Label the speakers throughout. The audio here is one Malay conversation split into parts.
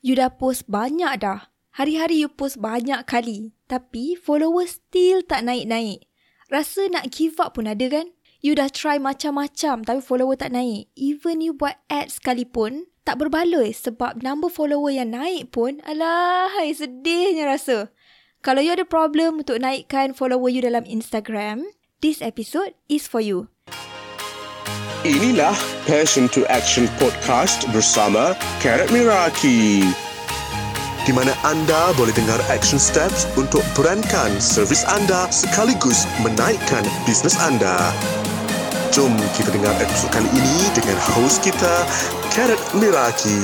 Speaker 1: You dah post banyak dah. Hari-hari you post banyak kali. Tapi followers still tak naik-naik. Rasa nak give up pun ada kan? You dah try macam-macam tapi follower tak naik. Even you buat ads sekalipun, tak berbaloi sebab number follower yang naik pun, alah, sedihnya rasa. Kalau you ada problem untuk naikkan follower you dalam Instagram, this episode is for you.
Speaker 2: Inilah Passion to Action Podcast bersama Karat Miraki. Di mana anda boleh dengar action steps untuk berankan servis anda sekaligus menaikkan bisnes anda. Jom kita dengar episod kali ini dengan host kita, Karat Miraki.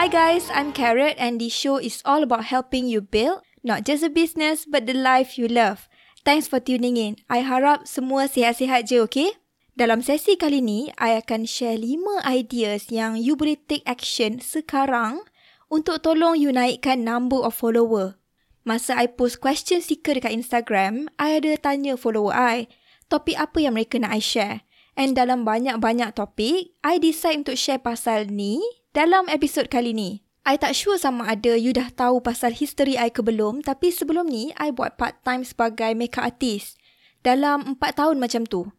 Speaker 1: Hi guys, I'm Carrot and this show is all about helping you build not just a business but the life you love. Thanks for tuning in. I harap semua sihat-sihat je, okay? Dalam sesi kali ni, I akan share 5 ideas yang you boleh take action sekarang untuk tolong you naikkan number of follower. Masa I post question sticker dekat Instagram, I ada tanya follower I, topik apa yang mereka nak I share. And dalam banyak-banyak topik, I decide untuk share pasal ni dalam episod kali ni. I tak sure sama ada you dah tahu pasal history I ke belum, tapi sebelum ni, I buat part-time sebagai makeup artist. Dalam 4 tahun macam tu.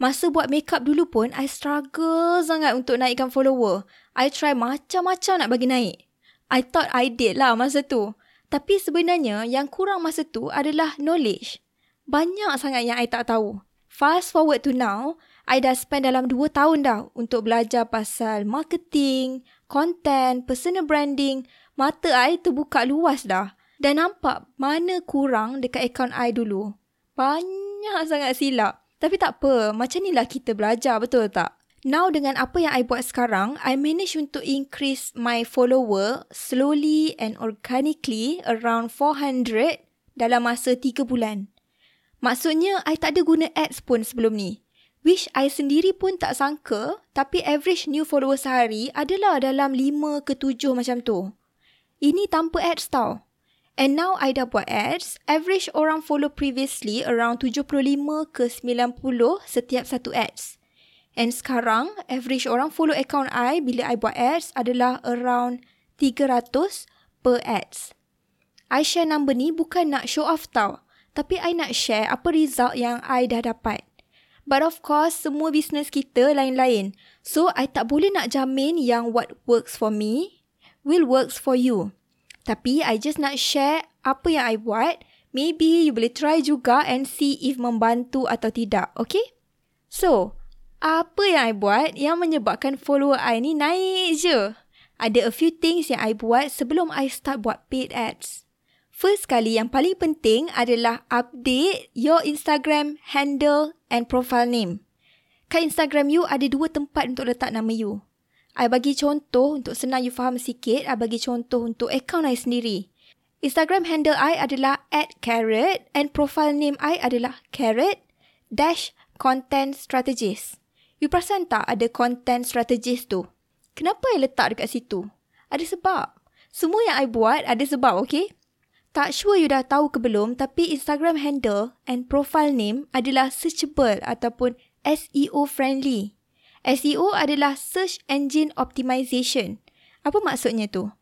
Speaker 1: Masa buat makeup dulu pun, I struggle sangat untuk naikkan follower. I try macam-macam nak bagi naik. I thought I did lah masa tu. Tapi sebenarnya yang kurang masa tu adalah knowledge. Banyak sangat yang I tak tahu. Fast forward to now, I dah spend dalam 2 tahun dah untuk belajar pasal marketing, content, personal branding. Mata I terbuka luas dah. Dan nampak mana kurang dekat akaun I dulu. Banyak sangat silap. Tapi tak apa, macam inilah kita belajar, betul tak? Now dengan apa yang I buat sekarang, I manage untuk increase my follower slowly and organically around 400 dalam masa 3 bulan. Maksudnya, I tak ada guna ads pun sebelum ni. Which I sendiri pun tak sangka, tapi average new follower sehari adalah dalam 5 ke 7 macam tu. Ini tanpa ads tau. And now I dah buat ads, average orang follow previously around 75 ke 90 setiap satu ads. And sekarang, average orang follow account I bila I buat ads adalah around 300 per ads. I share number ni bukan nak show off tau, tapi I nak share apa result yang I dah dapat. But of course, semua business kita lain-lain. So, I tak boleh nak jamin yang what works for me will works for you. Tapi I just nak share apa yang I buat. Maybe you boleh try juga and see if membantu atau tidak. Okay? So, apa yang I buat yang menyebabkan follower I ni naik je? Ada a few things yang I buat sebelum I start buat paid ads. First kali yang paling penting adalah update your Instagram handle and profile name. Kat Instagram you ada dua tempat untuk letak nama you. I bagi contoh untuk senang you faham sikit, I bagi contoh untuk account I sendiri. Instagram handle I adalah at carrot and profile name I adalah carrot dash content strategist. You perasan tak ada content strategist tu? Kenapa I letak dekat situ? Ada sebab. Semua yang I buat ada sebab, okay? Tak sure you dah tahu ke belum, tapi Instagram handle and profile name adalah searchable ataupun SEO friendly. SEO adalah Search Engine Optimization. Apa maksudnya tu?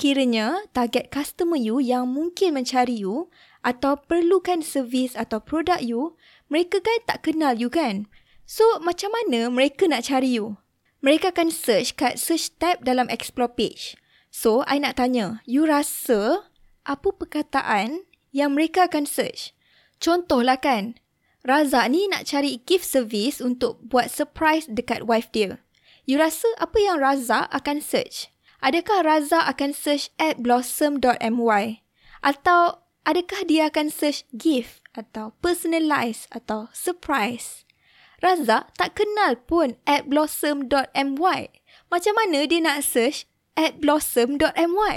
Speaker 1: Kiranya target customer you yang mungkin mencari you atau perlukan servis atau produk you, mereka kan tak kenal you kan? So, macam mana mereka nak cari you? Mereka akan search kat search tab dalam explore page. So, I nak tanya, you rasa apa perkataan yang mereka akan search? Contohlah kan, Razak ni nak cari gift service untuk buat surprise dekat wife dia. You rasa apa yang Razak akan search? Adakah Razak akan search at blossom.my? Atau adakah dia akan search gift atau personalize atau surprise? Razak tak kenal pun at blossom.my. Macam mana dia nak search at blossom.my?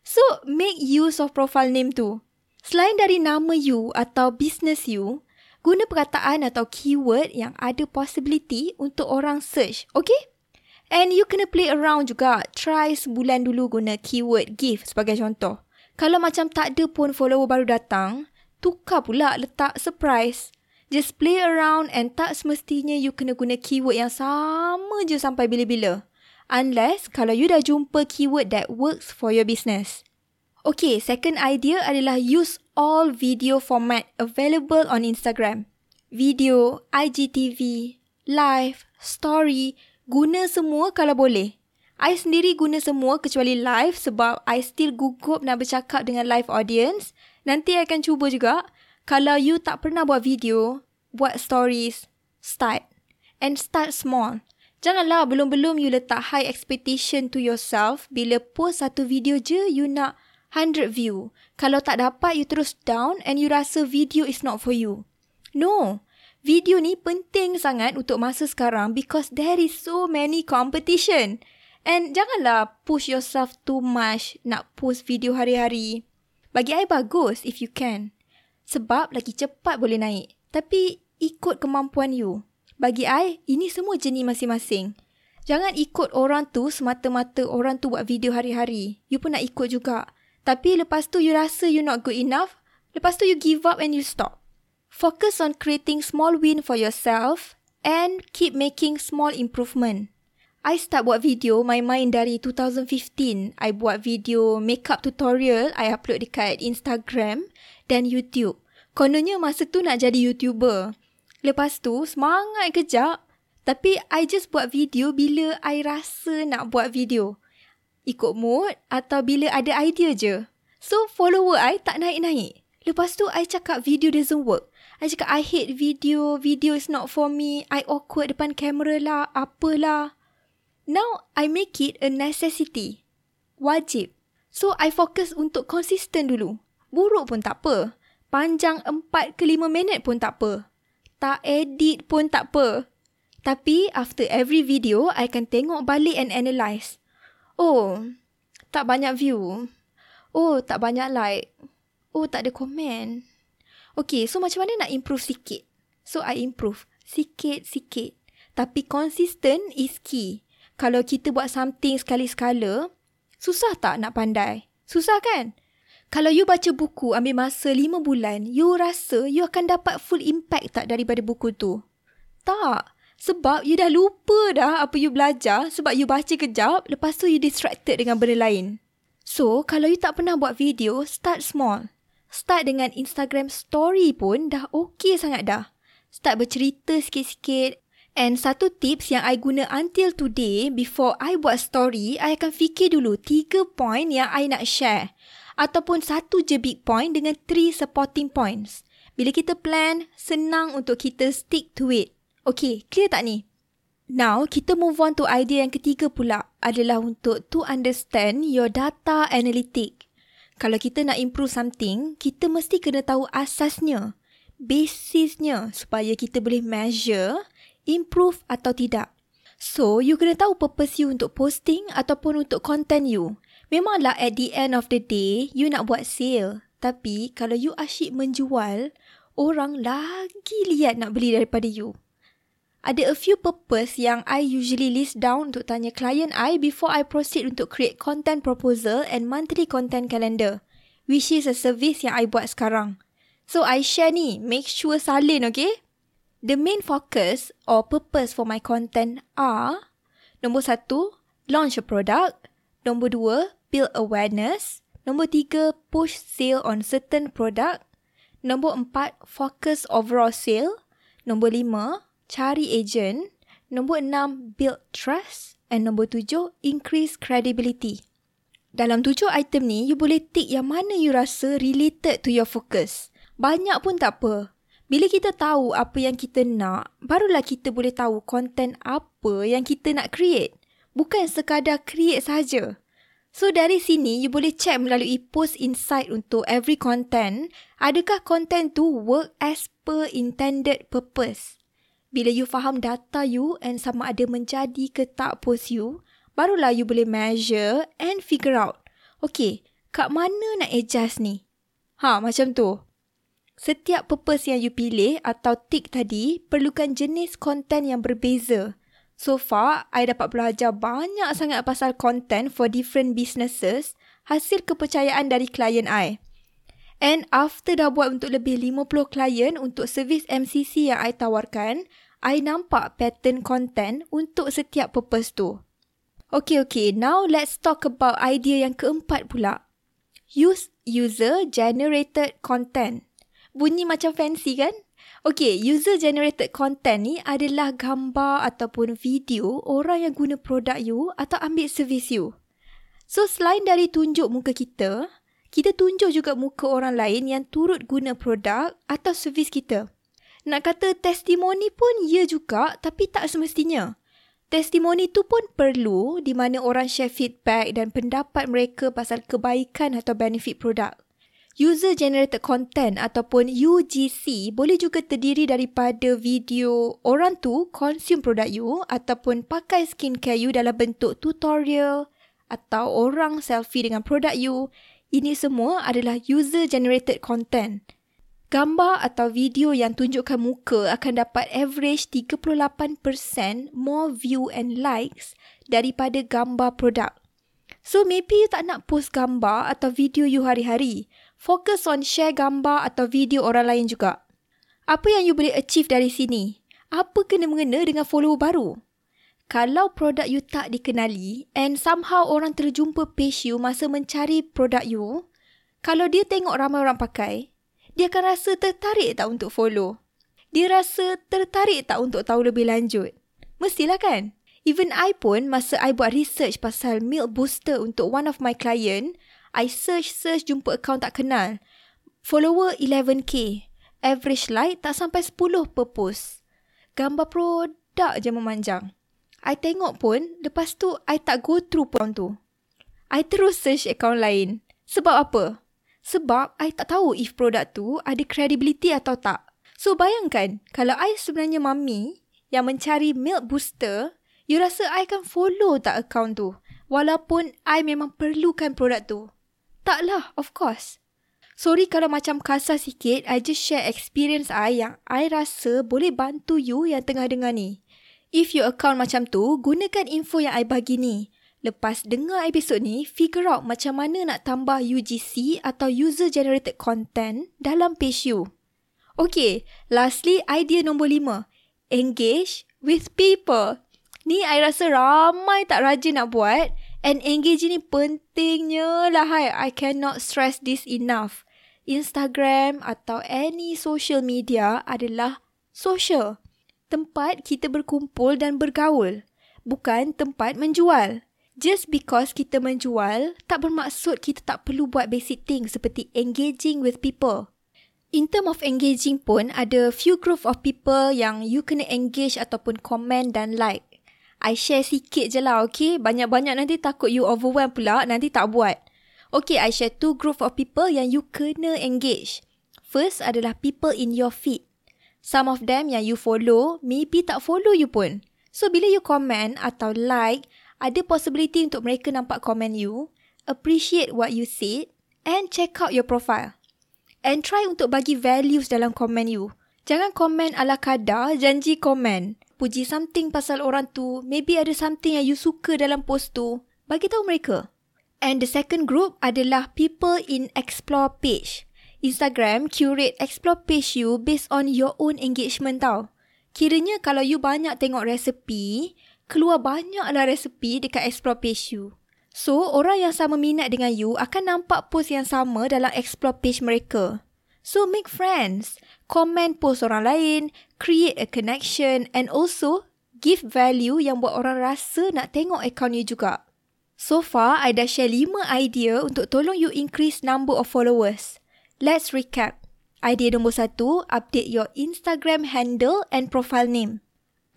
Speaker 1: So, make use of profile name tu. Selain dari nama you atau business you, guna perkataan atau keyword yang ada possibility untuk orang search. Okay? And you kena play around juga. Try sebulan dulu guna keyword gift sebagai contoh. Kalau macam tak ada pun follower baru datang, tukar pula letak surprise. Just play around and tak semestinya you kena guna keyword yang sama je sampai bila-bila. Unless kalau you dah jumpa keyword that works for your business. Okay, second idea adalah use all video format available on Instagram. Video, IGTV, live, story, guna semua kalau boleh. I sendiri guna semua kecuali live sebab I still gugup nak bercakap dengan live audience. Nanti I akan cuba juga. Kalau you tak pernah buat video, buat stories, start. And start small. Janganlah belum-belum you letak high expectation to yourself bila post satu video je you nak 100 view. Kalau tak dapat, you terus down and you rasa video is not for you. No. Video ni penting sangat untuk masa sekarang because there is so many competition. And janganlah push yourself too much nak post video hari-hari. Bagi I bagus if you can. Sebab lagi cepat boleh naik. Tapi ikut kemampuan you. Bagi I, ini semua jenis masing-masing. Jangan ikut orang tu semata-mata orang tu buat video hari-hari. You pun nak ikut juga. Tapi lepas tu you rasa you not good enough, lepas tu you give up and you stop. Focus on creating small win for yourself and keep making small improvement. I start buat video main-main dari 2015. I buat video makeup tutorial, I upload dekat Instagram dan YouTube. Kononnya masa tu nak jadi YouTuber. Lepas tu semangat kejap. Tapi I just buat video bila I rasa nak buat video ikut mood atau bila ada idea je. So follower I tak naik-naik. Lepas tu I cakap video doesn't work. I cakap I hate video, video is not for me, I awkward depan kamera lah, apalah. Now I make it a necessity. Wajib. So I fokus untuk konsisten dulu. Buruk pun tak apa. Panjang 4 ke 5 minit pun tak apa. Tak edit pun tak apa. Tapi after every video, I akan tengok balik and analyse. Oh, tak banyak view. Oh, tak banyak like. Oh, tak ada komen. Okay, so macam mana nak improve sikit? So, I improve. Sikit-sikit. Tapi consistent is key. Kalau kita buat something sekali-sekala, susah tak nak pandai? Susah kan? Kalau you baca buku ambil masa lima bulan, you rasa you akan dapat full impact tak daripada buku tu? Tak. Sebab you dah lupa dah apa you belajar sebab you baca kejap lepas tu you distracted dengan benda lain. So, kalau you tak pernah buat video, start small. Start dengan Instagram story pun dah okay sangat dah. Start bercerita sikit-sikit. And satu tips yang I guna until today, before I buat story, I akan fikir dulu tiga point yang I nak share. Ataupun satu je big point dengan three supporting points. Bila kita plan, senang untuk kita stick to it. Okay, clear tak ni? Now, kita move on to idea yang ketiga pula adalah untuk to understand your data analytic. Kalau kita nak improve something, kita mesti kena tahu asasnya, basisnya supaya kita boleh measure, improve atau tidak. So, you kena tahu purpose you untuk posting ataupun untuk content you. Memanglah at the end of the day, you nak buat sale. Tapi, kalau you asyik menjual, orang lagi lihat nak beli daripada you ada a few purpose yang I usually list down untuk tanya client I before I proceed untuk create content proposal and monthly content calendar, which is a service yang I buat sekarang. So I share ni, make sure salin, okay? The main focus or purpose for my content are Nombor satu, launch a product. Nombor dua, build awareness. Nombor tiga, push sale on certain product. Nombor empat, focus overall sale. Nombor lima, cari agent. Nombor enam, build trust. And nombor tujuh, increase credibility. Dalam tujuh item ni, you boleh tick yang mana you rasa related to your focus. Banyak pun tak apa. Bila kita tahu apa yang kita nak, barulah kita boleh tahu content apa yang kita nak create. Bukan sekadar create saja. So dari sini, you boleh check melalui post insight untuk every content, adakah content tu work as per intended purpose. Bila you faham data you and sama ada menjadi ke tak post you, barulah you boleh measure and figure out. Okay, kat mana nak adjust ni? Ha, macam tu. Setiap purpose yang you pilih atau tick tadi perlukan jenis konten yang berbeza. So far, I dapat belajar banyak sangat pasal content for different businesses hasil kepercayaan dari klien I. And after dah buat untuk lebih 50 klien untuk servis MCC yang I tawarkan, I nampak pattern content untuk setiap purpose tu. Okay, okay. Now let's talk about idea yang keempat pula. Use user-generated content. Bunyi macam fancy kan? Okay, user-generated content ni adalah gambar ataupun video orang yang guna produk you atau ambil servis you. So, selain dari tunjuk muka kita, kita tunjuk juga muka orang lain yang turut guna produk atau servis kita. Nak kata testimoni pun ya juga tapi tak semestinya. Testimoni tu pun perlu di mana orang share feedback dan pendapat mereka pasal kebaikan atau benefit produk. User generated content ataupun UGC boleh juga terdiri daripada video orang tu consume produk you ataupun pakai skincare you dalam bentuk tutorial atau orang selfie dengan produk you ini semua adalah user-generated content. Gambar atau video yang tunjukkan muka akan dapat average 38% more view and likes daripada gambar produk. So maybe you tak nak post gambar atau video you hari-hari. Focus on share gambar atau video orang lain juga. Apa yang you boleh achieve dari sini? Apa kena-mengena dengan follower baru? Kalau produk you tak dikenali and somehow orang terjumpa page you masa mencari produk you, kalau dia tengok ramai orang pakai, dia akan rasa tertarik tak untuk follow? Dia rasa tertarik tak untuk tahu lebih lanjut? Mestilah kan? Even I pun masa I buat research pasal milk booster untuk one of my client, I search-search jumpa account tak kenal. Follower 11k. Average like tak sampai 10 per post. Gambar produk je memanjang. I tengok pun, lepas tu I tak go through pun tu. I terus search account lain. Sebab apa? Sebab I tak tahu if produk tu ada credibility atau tak. So bayangkan, kalau I sebenarnya mami yang mencari milk booster, you rasa I akan follow tak account tu? Walaupun I memang perlukan produk tu. Taklah, of course. Sorry kalau macam kasar sikit, I just share experience I yang I rasa boleh bantu you yang tengah dengar ni. If your account macam tu, gunakan info yang I bagi ni. Lepas dengar episod ni, figure out macam mana nak tambah UGC atau user generated content dalam page you. Okay, lastly idea nombor lima. Engage with people. Ni I rasa ramai tak rajin nak buat and engage ni pentingnya lah hai. I cannot stress this enough. Instagram atau any social media adalah social tempat kita berkumpul dan bergaul, bukan tempat menjual. Just because kita menjual, tak bermaksud kita tak perlu buat basic things seperti engaging with people. In term of engaging pun, ada few group of people yang you kena engage ataupun comment dan like. I share sikit je lah, okay? Banyak-banyak nanti takut you overwhelm pula, nanti tak buat. Okay, I share two group of people yang you kena engage. First adalah people in your feed. Some of them yang you follow, maybe tak follow you pun. So, bila you comment atau like, ada possibility untuk mereka nampak komen you, appreciate what you said, and check out your profile. And try untuk bagi values dalam komen you. Jangan komen ala kadar, janji komen. Puji something pasal orang tu, maybe ada something yang you suka dalam post tu, bagi tahu mereka. And the second group adalah people in explore page. Instagram curate explore page you based on your own engagement tau. Kiranya kalau you banyak tengok resepi, keluar banyaklah resepi dekat explore page you. So, orang yang sama minat dengan you akan nampak post yang sama dalam explore page mereka. So, make friends. Comment post orang lain, create a connection and also give value yang buat orang rasa nak tengok account you juga. So far, I dah share 5 idea untuk tolong you increase number of followers. Let's recap. Idea nombor satu, update your Instagram handle and profile name.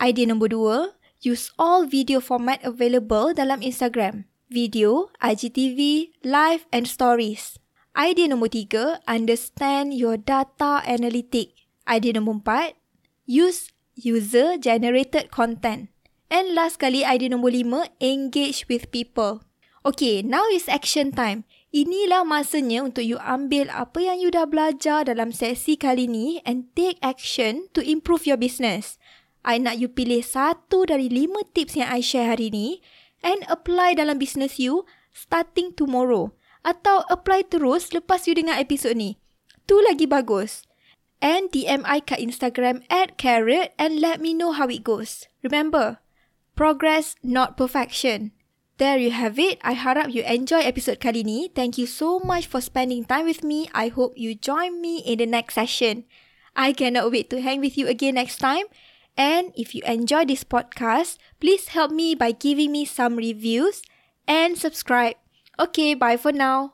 Speaker 1: Idea nombor dua, use all video format available dalam Instagram. Video, IGTV, live and stories. Idea nombor tiga, understand your data analytic. Idea nombor empat, use user-generated content. And last kali, idea nombor lima, engage with people. Okay, now is action time. Inilah masanya untuk you ambil apa yang you dah belajar dalam sesi kali ni and take action to improve your business. I nak you pilih satu dari lima tips yang I share hari ni and apply dalam business you starting tomorrow. Atau apply terus lepas you dengar episod ni. Tu lagi bagus. And DM I kat Instagram at carrot and let me know how it goes. Remember, progress not perfection. There you have it. I harap you enjoy episode kali ni. Thank you so much for spending time with me. I hope you join me in the next session. I cannot wait to hang with you again next time. And if you enjoy this podcast, please help me by giving me some reviews and subscribe. Okay, bye for now.